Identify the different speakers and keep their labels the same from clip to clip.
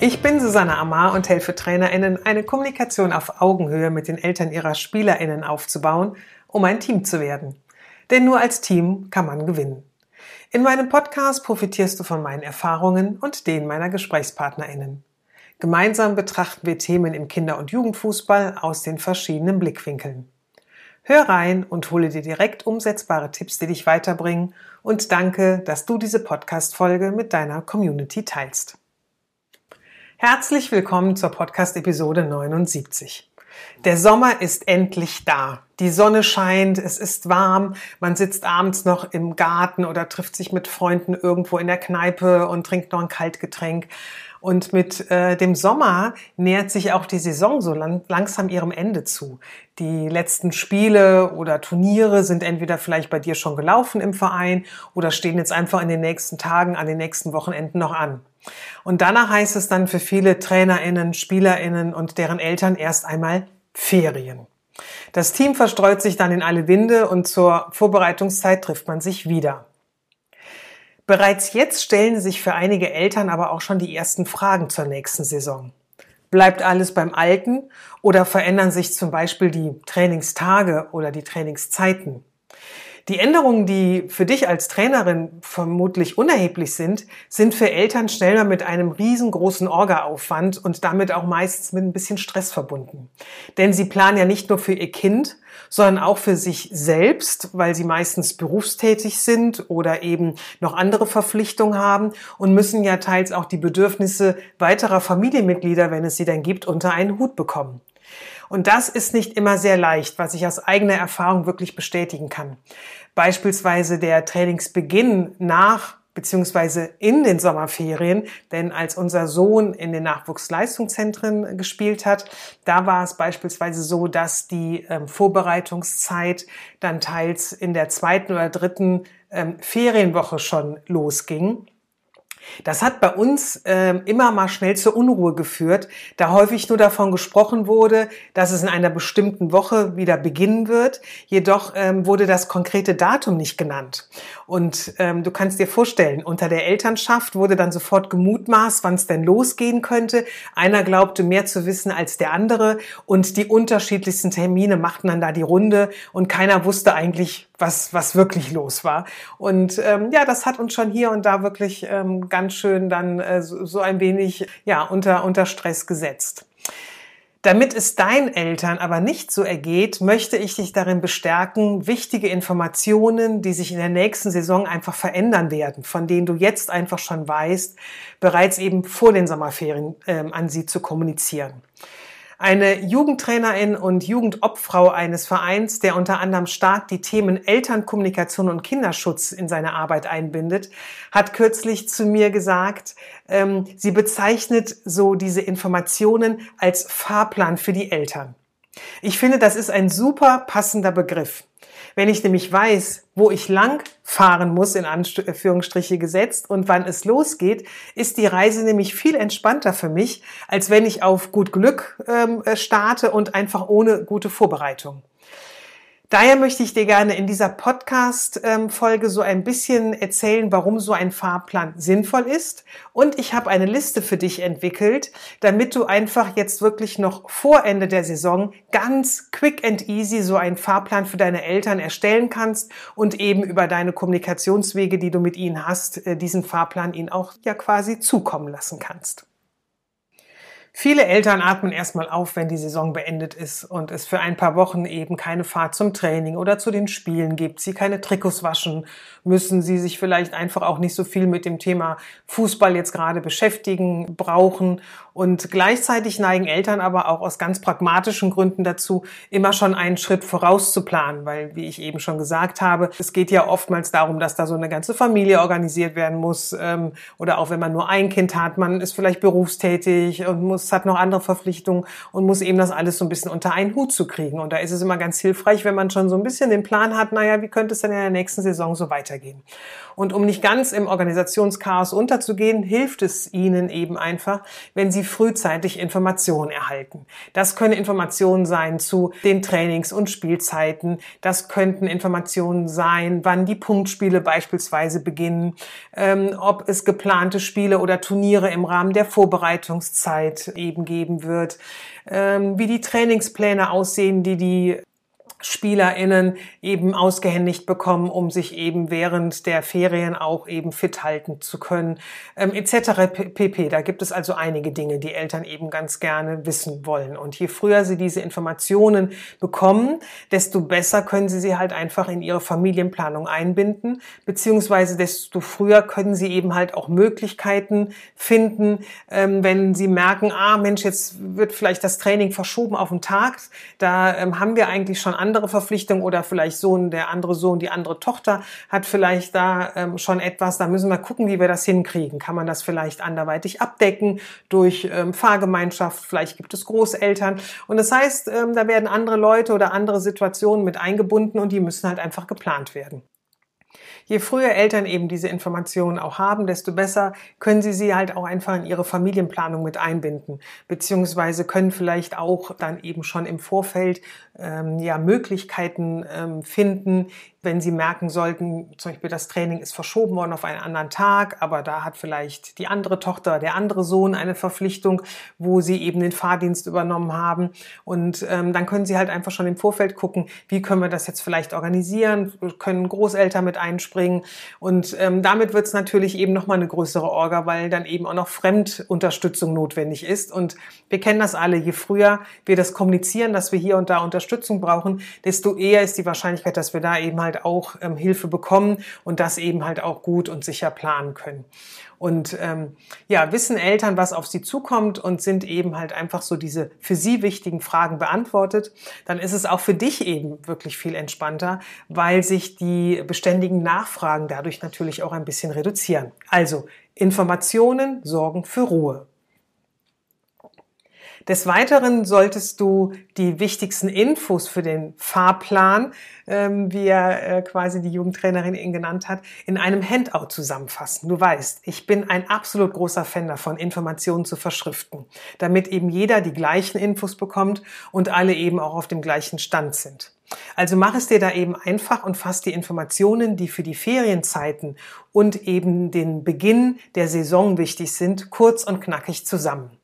Speaker 1: Ich bin Susanne Amar und helfe TrainerInnen, eine Kommunikation auf Augenhöhe mit den Eltern ihrer SpielerInnen aufzubauen, um ein Team zu werden. Denn nur als Team kann man gewinnen. In meinem Podcast profitierst du von meinen Erfahrungen und denen meiner GesprächspartnerInnen. Gemeinsam betrachten wir Themen im Kinder- und Jugendfußball aus den verschiedenen Blickwinkeln. Hör rein und hole dir direkt umsetzbare Tipps, die dich weiterbringen und danke, dass du diese Podcast-Folge mit deiner Community teilst. Herzlich willkommen zur Podcast-Episode 79. Der Sommer ist endlich da. Die Sonne scheint, es ist warm, man sitzt abends noch im Garten oder trifft sich mit Freunden irgendwo in der Kneipe und trinkt noch ein Kaltgetränk. Und mit äh, dem Sommer nähert sich auch die Saison so lang, langsam ihrem Ende zu. Die letzten Spiele oder Turniere sind entweder vielleicht bei dir schon gelaufen im Verein oder stehen jetzt einfach in den nächsten Tagen, an den nächsten Wochenenden noch an. Und danach heißt es dann für viele TrainerInnen, SpielerInnen und deren Eltern erst einmal Ferien. Das Team verstreut sich dann in alle Winde und zur Vorbereitungszeit trifft man sich wieder. Bereits jetzt stellen sich für einige Eltern aber auch schon die ersten Fragen zur nächsten Saison. Bleibt alles beim Alten oder verändern sich zum Beispiel die Trainingstage oder die Trainingszeiten? Die Änderungen, die für dich als Trainerin vermutlich unerheblich sind, sind für Eltern schnell mal mit einem riesengroßen Orga-Aufwand und damit auch meistens mit ein bisschen Stress verbunden. Denn sie planen ja nicht nur für ihr Kind, sondern auch für sich selbst, weil sie meistens berufstätig sind oder eben noch andere Verpflichtungen haben und müssen ja teils auch die Bedürfnisse weiterer Familienmitglieder, wenn es sie dann gibt, unter einen Hut bekommen. Und das ist nicht immer sehr leicht, was ich aus eigener Erfahrung wirklich bestätigen kann. Beispielsweise der Trainingsbeginn nach beziehungsweise in den Sommerferien, denn als unser Sohn in den Nachwuchsleistungszentren gespielt hat, da war es beispielsweise so, dass die ähm, Vorbereitungszeit dann teils in der zweiten oder dritten ähm, Ferienwoche schon losging. Das hat bei uns äh, immer mal schnell zur Unruhe geführt, da häufig nur davon gesprochen wurde, dass es in einer bestimmten Woche wieder beginnen wird. Jedoch ähm, wurde das konkrete Datum nicht genannt. Und ähm, du kannst dir vorstellen, unter der Elternschaft wurde dann sofort gemutmaßt, wann es denn losgehen könnte. Einer glaubte mehr zu wissen als der andere und die unterschiedlichsten Termine machten dann da die Runde und keiner wusste eigentlich, was, was wirklich los war. Und ähm, ja, das hat uns schon hier und da wirklich ähm, ganz schön dann äh, so, so ein wenig ja, unter, unter Stress gesetzt. Damit es deinen Eltern aber nicht so ergeht, möchte ich dich darin bestärken, wichtige Informationen, die sich in der nächsten Saison einfach verändern werden, von denen du jetzt einfach schon weißt, bereits eben vor den Sommerferien äh, an sie zu kommunizieren. Eine Jugendtrainerin und Jugendobfrau eines Vereins, der unter anderem stark die Themen Elternkommunikation und Kinderschutz in seine Arbeit einbindet, hat kürzlich zu mir gesagt, ähm, sie bezeichnet so diese Informationen als Fahrplan für die Eltern. Ich finde, das ist ein super passender Begriff. Wenn ich nämlich weiß, wo ich lang fahren muss, in Anführungsstriche gesetzt, und wann es losgeht, ist die Reise nämlich viel entspannter für mich, als wenn ich auf gut Glück ähm, starte und einfach ohne gute Vorbereitung. Daher möchte ich dir gerne in dieser Podcast-Folge so ein bisschen erzählen, warum so ein Fahrplan sinnvoll ist. Und ich habe eine Liste für dich entwickelt, damit du einfach jetzt wirklich noch vor Ende der Saison ganz quick and easy so einen Fahrplan für deine Eltern erstellen kannst und eben über deine Kommunikationswege, die du mit ihnen hast, äh, diesen Fahrplan ihnen auch ja quasi zukommen lassen kannst. Viele Eltern atmen erstmal auf, wenn die Saison beendet ist und es für ein paar Wochen eben keine Fahrt zum Training oder zu den Spielen gibt, sie keine Trikots waschen müssen, sie sich vielleicht einfach auch nicht so viel mit dem Thema Fußball jetzt gerade beschäftigen brauchen und gleichzeitig neigen Eltern aber auch aus ganz pragmatischen Gründen dazu, immer schon einen Schritt voraus zu planen, weil, wie ich eben schon gesagt habe, es geht ja oftmals darum, dass da so eine ganze Familie organisiert werden muss ähm, oder auch wenn man nur ein Kind hat, man ist vielleicht berufstätig und muss hat noch andere Verpflichtungen und muss eben das alles so ein bisschen unter einen Hut zu kriegen. Und da ist es immer ganz hilfreich, wenn man schon so ein bisschen den Plan hat, naja, wie könnte es denn in der nächsten Saison so weitergehen? Und um nicht ganz im Organisationschaos unterzugehen, hilft es Ihnen eben einfach, wenn Sie frühzeitig Informationen erhalten. Das können Informationen sein zu den Trainings- und Spielzeiten. Das könnten Informationen sein, wann die Punktspiele beispielsweise beginnen, ähm, ob es geplante Spiele oder Turniere im Rahmen der Vorbereitungszeit eben geben wird, ähm, wie die Trainingspläne aussehen, die die SpielerInnen eben ausgehändigt bekommen, um sich eben während der Ferien auch eben fit halten zu können, ähm, etc. pp. Da gibt es also einige Dinge, die Eltern eben ganz gerne wissen wollen. Und je früher sie diese Informationen bekommen, desto besser können sie sie halt einfach in ihre Familienplanung einbinden, beziehungsweise desto früher können sie eben halt auch Möglichkeiten finden, ähm, wenn sie merken, ah Mensch, jetzt wird vielleicht das Training verschoben auf den Tag, da ähm, haben wir eigentlich schon andere Verpflichtung oder vielleicht Sohn, der andere Sohn, die andere Tochter hat vielleicht da ähm, schon etwas. Da müssen wir gucken, wie wir das hinkriegen. Kann man das vielleicht anderweitig abdecken durch ähm, Fahrgemeinschaft? Vielleicht gibt es Großeltern. Und das heißt, ähm, da werden andere Leute oder andere Situationen mit eingebunden und die müssen halt einfach geplant werden. Je früher Eltern eben diese Informationen auch haben, desto besser können sie sie halt auch einfach in ihre Familienplanung mit einbinden, beziehungsweise können vielleicht auch dann eben schon im Vorfeld ähm, ja Möglichkeiten ähm, finden, wenn Sie merken sollten, zum Beispiel das Training ist verschoben worden auf einen anderen Tag, aber da hat vielleicht die andere Tochter, der andere Sohn eine Verpflichtung, wo Sie eben den Fahrdienst übernommen haben. Und ähm, dann können Sie halt einfach schon im Vorfeld gucken, wie können wir das jetzt vielleicht organisieren, können Großeltern mit einspringen. Und ähm, damit wird es natürlich eben nochmal eine größere Orga, weil dann eben auch noch Fremdunterstützung notwendig ist. Und wir kennen das alle, je früher wir das kommunizieren, dass wir hier und da Unterstützung brauchen, desto eher ist die Wahrscheinlichkeit, dass wir da eben halt halt auch ähm, Hilfe bekommen und das eben halt auch gut und sicher planen können. Und ähm, ja, wissen Eltern, was auf sie zukommt und sind eben halt einfach so diese für sie wichtigen Fragen beantwortet, dann ist es auch für dich eben wirklich viel entspannter, weil sich die beständigen Nachfragen dadurch natürlich auch ein bisschen reduzieren. Also Informationen sorgen für Ruhe. Des Weiteren solltest du die wichtigsten Infos für den Fahrplan, ähm, wie er äh, quasi die Jugendtrainerin ihn genannt hat, in einem Handout zusammenfassen. Du weißt, ich bin ein absolut großer Fan davon, Informationen zu verschriften, damit eben jeder die gleichen Infos bekommt und alle eben auch auf dem gleichen Stand sind. Also mach es dir da eben einfach und fass die Informationen, die für die Ferienzeiten und eben den Beginn der Saison wichtig sind, kurz und knackig zusammen.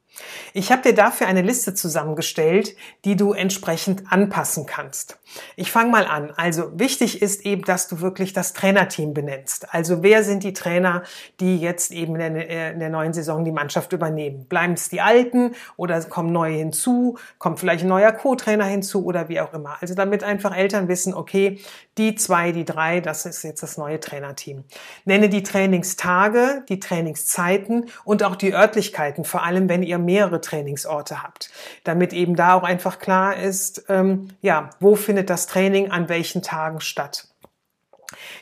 Speaker 1: Ich habe dir dafür eine Liste zusammengestellt, die du entsprechend anpassen kannst. Ich fange mal an. Also wichtig ist eben, dass du wirklich das Trainerteam benennst. Also wer sind die Trainer, die jetzt eben in der, in der neuen Saison die Mannschaft übernehmen? Bleiben es die Alten oder kommen neue hinzu? Kommt vielleicht ein neuer Co-Trainer hinzu oder wie auch immer? Also damit einfach Eltern wissen, okay, die zwei, die drei, das ist jetzt das neue Trainerteam. Nenne die Trainingstage, die Trainingszeiten und auch die Örtlichkeiten, vor allem wenn ihr mehrere Trainingsorte habt, damit eben da auch einfach klar ist, ähm, ja, wo findet das Training an welchen Tagen statt.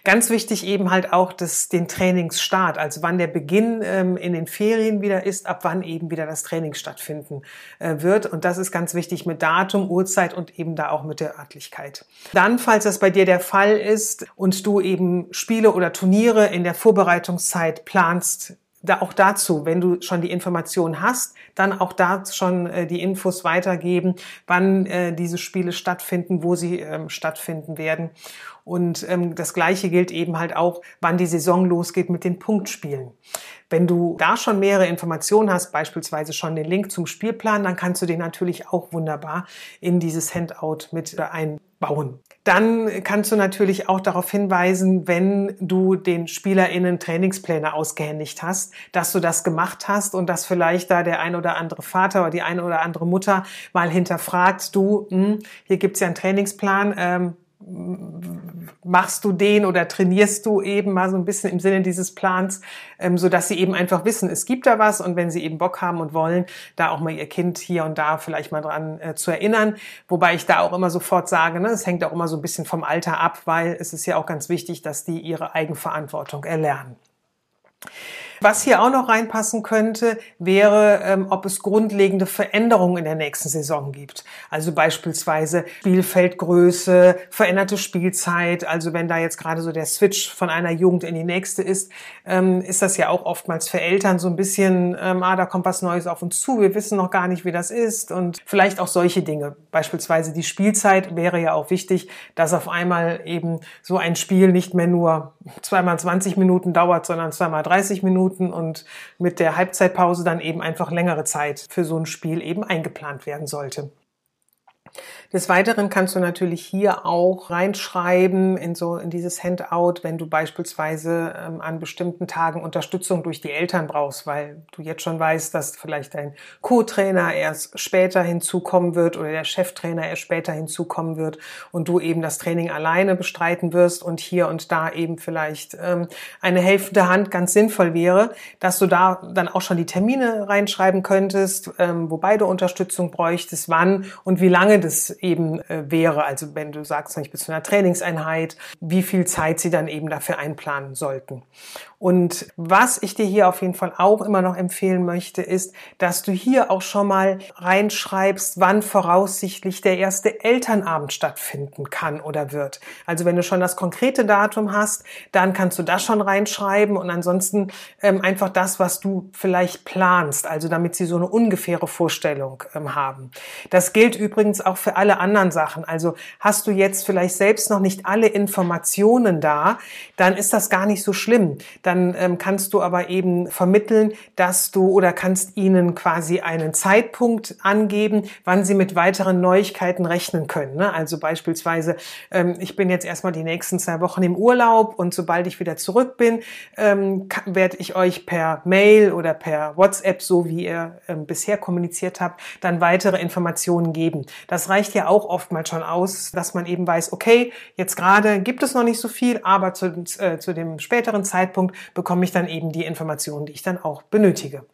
Speaker 1: Ganz wichtig eben halt auch das, den Trainingsstart, also wann der Beginn ähm, in den Ferien wieder ist, ab wann eben wieder das Training stattfinden äh, wird. Und das ist ganz wichtig mit Datum, Uhrzeit und eben da auch mit der Örtlichkeit. Dann, falls das bei dir der Fall ist und du eben Spiele oder Turniere in der Vorbereitungszeit planst, da auch dazu, wenn du schon die Informationen hast, dann auch da schon äh, die Infos weitergeben, wann äh, diese Spiele stattfinden, wo sie ähm, stattfinden werden. Und ähm, das Gleiche gilt eben halt auch, wann die Saison losgeht mit den Punktspielen. Wenn du da schon mehrere Informationen hast, beispielsweise schon den Link zum Spielplan, dann kannst du den natürlich auch wunderbar in dieses Handout mit einbauen. Dann kannst du natürlich auch darauf hinweisen, wenn du den SpielerInnen Trainingspläne ausgehändigt hast, dass du das gemacht hast und dass vielleicht da der ein oder andere Vater oder die eine oder andere Mutter mal hinterfragt, du, hm, hier gibt's ja einen Trainingsplan, ähm, machst du den oder trainierst du eben mal so ein bisschen im Sinne dieses Plans, ähm, so dass sie eben einfach wissen, es gibt da was und wenn sie eben Bock haben und wollen, da auch mal ihr Kind hier und da vielleicht mal dran äh, zu erinnern. Wobei ich da auch immer sofort sage, ne, es hängt auch immer so ein bisschen vom Alter ab, weil es ist ja auch ganz wichtig, dass die ihre Eigenverantwortung erlernen. Was hier auch noch reinpassen könnte, wäre, ähm, ob es grundlegende Veränderungen in der nächsten Saison gibt. Also beispielsweise Spielfeldgröße, veränderte Spielzeit. Also wenn da jetzt gerade so der Switch von einer Jugend in die nächste ist, ähm, ist das ja auch oftmals für Eltern so ein bisschen, ähm, ah, da kommt was Neues auf uns zu, wir wissen noch gar nicht, wie das ist und vielleicht auch solche Dinge. Beispielsweise die Spielzeit wäre ja auch wichtig, dass auf einmal eben so ein Spiel nicht mehr nur zweimal 20 Minuten dauert, sondern zweimal 30 Minuten Minuten und mit der Halbzeitpause dann eben einfach längere Zeit für so ein Spiel eben eingeplant werden sollte. Des Weiteren kannst du natürlich hier auch reinschreiben in so in dieses Handout, wenn du beispielsweise ähm, an bestimmten Tagen Unterstützung durch die Eltern brauchst, weil du jetzt schon weißt, dass vielleicht dein Co-Trainer erst später hinzukommen wird oder der Cheftrainer erst später hinzukommen wird und du eben das Training alleine bestreiten wirst und hier und da eben vielleicht ähm, eine helfende Hand ganz sinnvoll wäre, dass du da dann auch schon die Termine reinschreiben könntest, ähm, wobei du Unterstützung bräuchtest, wann und wie lange das eben äh, wäre. Also wenn du sagst, ich bin zu einer Trainingseinheit, wie viel Zeit sie dann eben dafür einplanen sollten. Und was ich dir hier auf jeden Fall auch immer noch empfehlen möchte, ist, dass du hier auch schon mal reinschreibst, wann voraussichtlich der erste Elternabend stattfinden kann oder wird. Also wenn du schon das konkrete Datum hast, dann kannst du das schon reinschreiben und ansonsten ähm, einfach das, was du vielleicht planst, also damit sie so eine ungefähre Vorstellung ähm, haben. Das gilt übrigens auch für alle anderen Sachen. Also hast du jetzt vielleicht selbst noch nicht alle Informationen da, dann ist das gar nicht so schlimm. Dann dann ähm, kannst du aber eben vermitteln, dass du oder kannst ihnen quasi einen Zeitpunkt angeben, wann sie mit weiteren Neuigkeiten rechnen können. Ne? Also beispielsweise, ähm, ich bin jetzt erstmal die nächsten zwei Wochen im Urlaub und sobald ich wieder zurück bin, ähm, werde ich euch per Mail oder per WhatsApp, so wie ihr ähm, bisher kommuniziert habt, dann weitere Informationen geben. Das reicht ja auch oftmals schon aus, dass man eben weiß, okay, jetzt gerade gibt es noch nicht so viel, aber zu, äh, zu dem späteren Zeitpunkt bekomme ich dann eben die Informationen, die ich dann auch benötige.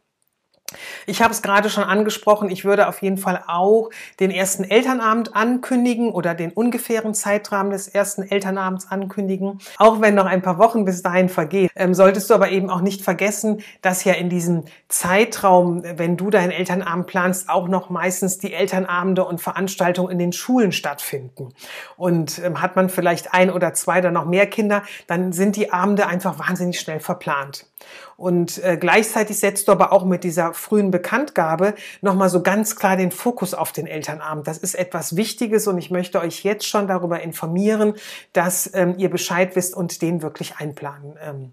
Speaker 1: Ich habe es gerade schon angesprochen, ich würde auf jeden Fall auch den ersten Elternabend ankündigen oder den ungefähren Zeitrahmen des ersten Elternabends ankündigen. Auch wenn noch ein paar Wochen bis dahin vergehen, ähm, solltest du aber eben auch nicht vergessen, dass ja in diesem Zeitraum, wenn du deinen Elternabend planst, auch noch meistens die Elternabende und Veranstaltungen in den Schulen stattfinden. Und ähm, hat man vielleicht ein oder zwei oder noch mehr Kinder, dann sind die Abende einfach wahnsinnig schnell verplant. Und äh, gleichzeitig setzt du aber auch mit dieser frühen Bekanntgabe nochmal so ganz klar den Fokus auf den Elternabend. Das ist etwas Wichtiges und ich möchte euch jetzt schon darüber informieren, dass ähm, ihr Bescheid wisst und den wirklich einplanen. Ähm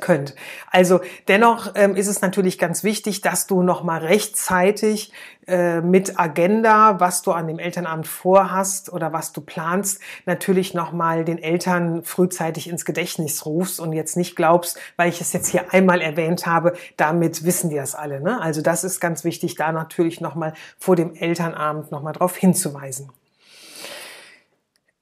Speaker 1: könnt. Also dennoch ähm, ist es natürlich ganz wichtig, dass du noch mal rechtzeitig äh, mit Agenda, was du an dem Elternabend vorhast oder was du planst, natürlich noch mal den Eltern frühzeitig ins Gedächtnis rufst und jetzt nicht glaubst, weil ich es jetzt hier einmal erwähnt habe, damit wissen die das alle. Ne? Also das ist ganz wichtig, da natürlich noch mal vor dem Elternabend noch mal darauf hinzuweisen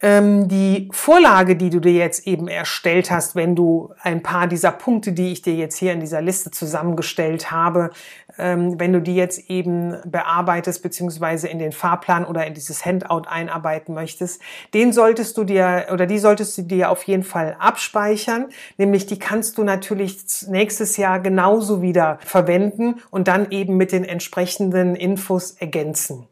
Speaker 1: ähm, die Vorlage, die du dir jetzt eben erstellt hast, wenn du ein paar dieser Punkte, die ich dir jetzt hier in dieser Liste zusammengestellt habe, ähm, wenn du die jetzt eben bearbeitest beziehungsweise in den Fahrplan oder in dieses Handout einarbeiten möchtest, den solltest du dir oder die solltest du dir auf jeden Fall abspeichern. Nämlich die kannst du natürlich nächstes Jahr genauso wieder verwenden und dann eben mit den entsprechenden Infos ergänzen.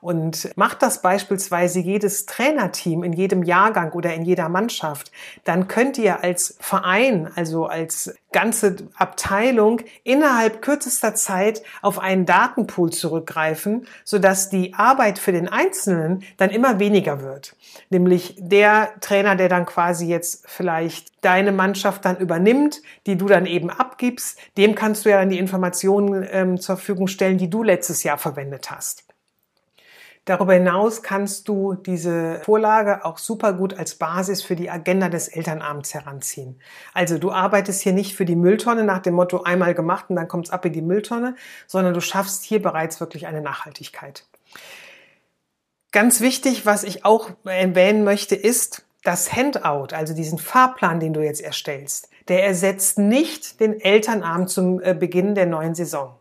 Speaker 1: Und macht das beispielsweise jedes Trainerteam in jedem Jahrgang oder in jeder Mannschaft, dann könnt ihr als Verein, also als ganze Abteilung innerhalb kürzester Zeit auf einen Datenpool zurückgreifen, sodass die Arbeit für den Einzelnen dann immer weniger wird. Nämlich der Trainer, der dann quasi jetzt vielleicht deine Mannschaft dann übernimmt, die du dann eben abgibst, dem kannst du ja dann die Informationen ähm, zur Verfügung stellen, die du letztes Jahr verwendet hast. Darüber hinaus kannst du diese Vorlage auch super gut als Basis für die Agenda des Elternabends heranziehen. Also du arbeitest hier nicht für die Mülltonne nach dem Motto einmal gemacht und dann kommt's ab in die Mülltonne, sondern du schaffst hier bereits wirklich eine Nachhaltigkeit. Ganz wichtig, was ich auch erwähnen möchte, ist, das Handout, also diesen Fahrplan, den du jetzt erstellst, der ersetzt nicht den Elternabend zum äh, Beginn der neuen Saison.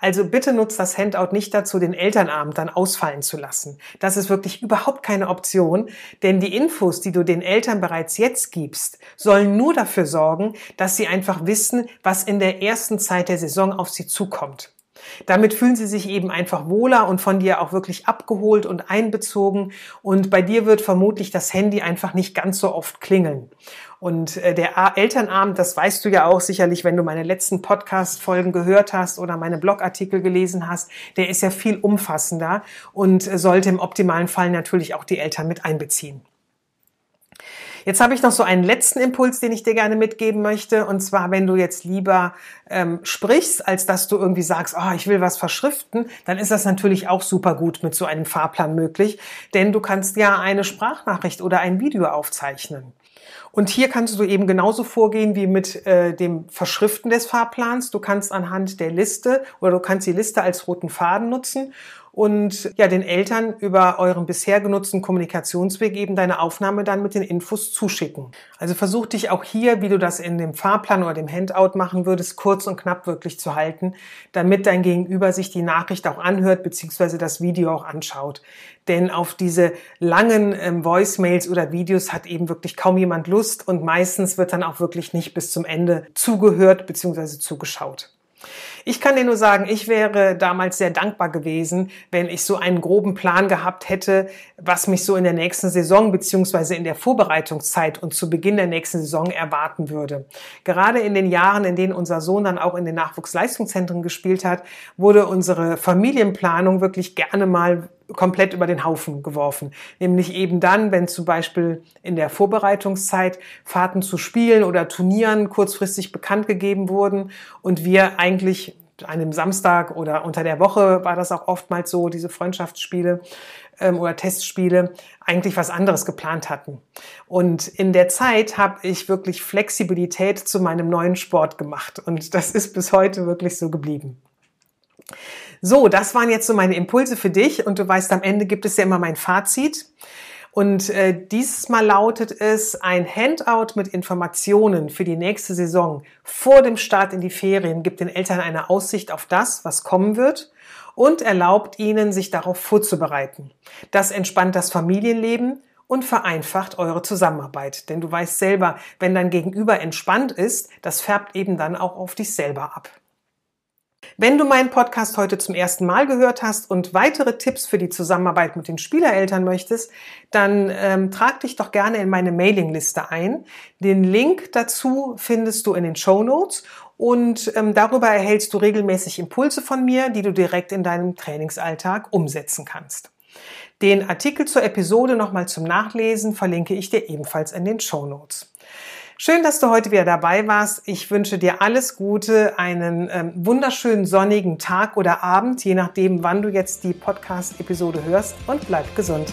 Speaker 1: Also bitte nutzt das Handout nicht dazu, den Elternabend dann ausfallen zu lassen. Das ist wirklich überhaupt keine Option, denn die Infos, die du den Eltern bereits jetzt gibst, sollen nur dafür sorgen, dass sie einfach wissen, was in der ersten Zeit der Saison auf sie zukommt. Damit fühlen sie sich eben einfach wohler und von dir auch wirklich abgeholt und einbezogen. Und bei dir wird vermutlich das Handy einfach nicht ganz so oft klingeln. Und äh, der Elternabend, das weißt du ja auch sicherlich, wenn du meine letzten Podcast-Folgen gehört hast oder meine Blogartikel gelesen hast, der ist ja viel umfassender und sollte im optimalen Fall natürlich auch die Eltern mit einbeziehen. Jetzt habe ich noch so einen letzten Impuls, den ich dir gerne mitgeben möchte. Und zwar, wenn du jetzt lieber ähm, sprichst, als dass du irgendwie sagst, oh, ich will was verschriften, dann ist das natürlich auch super gut mit so einem Fahrplan möglich. Denn du kannst ja eine Sprachnachricht oder ein Video aufzeichnen. Und hier kannst du eben genauso vorgehen wie mit äh, dem Verschriften des Fahrplans. Du kannst anhand der Liste oder du kannst die Liste als roten Faden nutzen und ja, den Eltern über euren bisher genutzten Kommunikationsweg eben deine Aufnahme dann mit den Infos zuschicken. Also versuch dich auch hier, wie du das in dem Fahrplan oder dem Handout machen würdest, kurz und knapp wirklich zu halten, damit dein Gegenüber sich die Nachricht auch anhört bzw. das Video auch anschaut. Denn auf diese langen ähm, Voicemails oder Videos hat eben wirklich kaum jemand Lust und meistens wird dann auch wirklich nicht bis zum Ende zugehört bzw. zugeschaut. Ich kann dir nur sagen, ich wäre damals sehr dankbar gewesen, wenn ich so einen groben Plan gehabt hätte, was mich so in der nächsten Saison beziehungsweise in der Vorbereitungszeit und zu Beginn der nächsten Saison erwarten würde. Gerade in den Jahren, in denen unser Sohn dann auch in den Nachwuchsleistungszentren gespielt hat, wurde unsere Familienplanung wirklich gerne mal komplett über den Haufen geworfen. Nämlich eben dann, wenn zum Beispiel in der Vorbereitungszeit Fahrten zu Spielen oder Turnieren kurzfristig bekannt gegeben wurden und wir eigentlich einem Samstag oder unter der Woche war das auch oftmals so, diese Freundschaftsspiele ähm, oder Testspiele, eigentlich was anderes geplant hatten. Und in der Zeit habe ich wirklich Flexibilität zu meinem neuen Sport gemacht und das ist bis heute wirklich so geblieben. So, das waren jetzt so meine Impulse für dich und du weißt, am Ende gibt es ja immer mein Fazit. Und äh, dieses Mal lautet es ein Handout mit Informationen für die nächste Saison vor dem Start in die Ferien gibt den Eltern eine Aussicht auf das, was kommen wird und erlaubt ihnen, sich darauf vorzubereiten. Das entspannt das Familienleben und vereinfacht eure Zusammenarbeit. Denn du weißt selber, wenn dein Gegenüber entspannt ist, das färbt eben dann auch auf dich selber ab. Wenn du meinen Podcast heute zum ersten Mal gehört hast und weitere Tipps für die Zusammenarbeit mit den Spielereltern möchtest, dann ähm, trag dich doch gerne in meine Mailingliste ein. Den Link dazu findest du in den Show Notes und ähm, darüber erhältst du regelmäßig Impulse von mir, die du direkt in deinem Trainingsalltag umsetzen kannst. Den Artikel zur Episode nochmal zum Nachlesen verlinke ich dir ebenfalls in den Show Notes. Schön, dass du heute wieder dabei warst. Ich wünsche dir alles Gute, einen ähm, wunderschönen sonnigen Tag oder Abend, je nachdem, wann du jetzt die Podcast-Episode hörst und bleib gesund.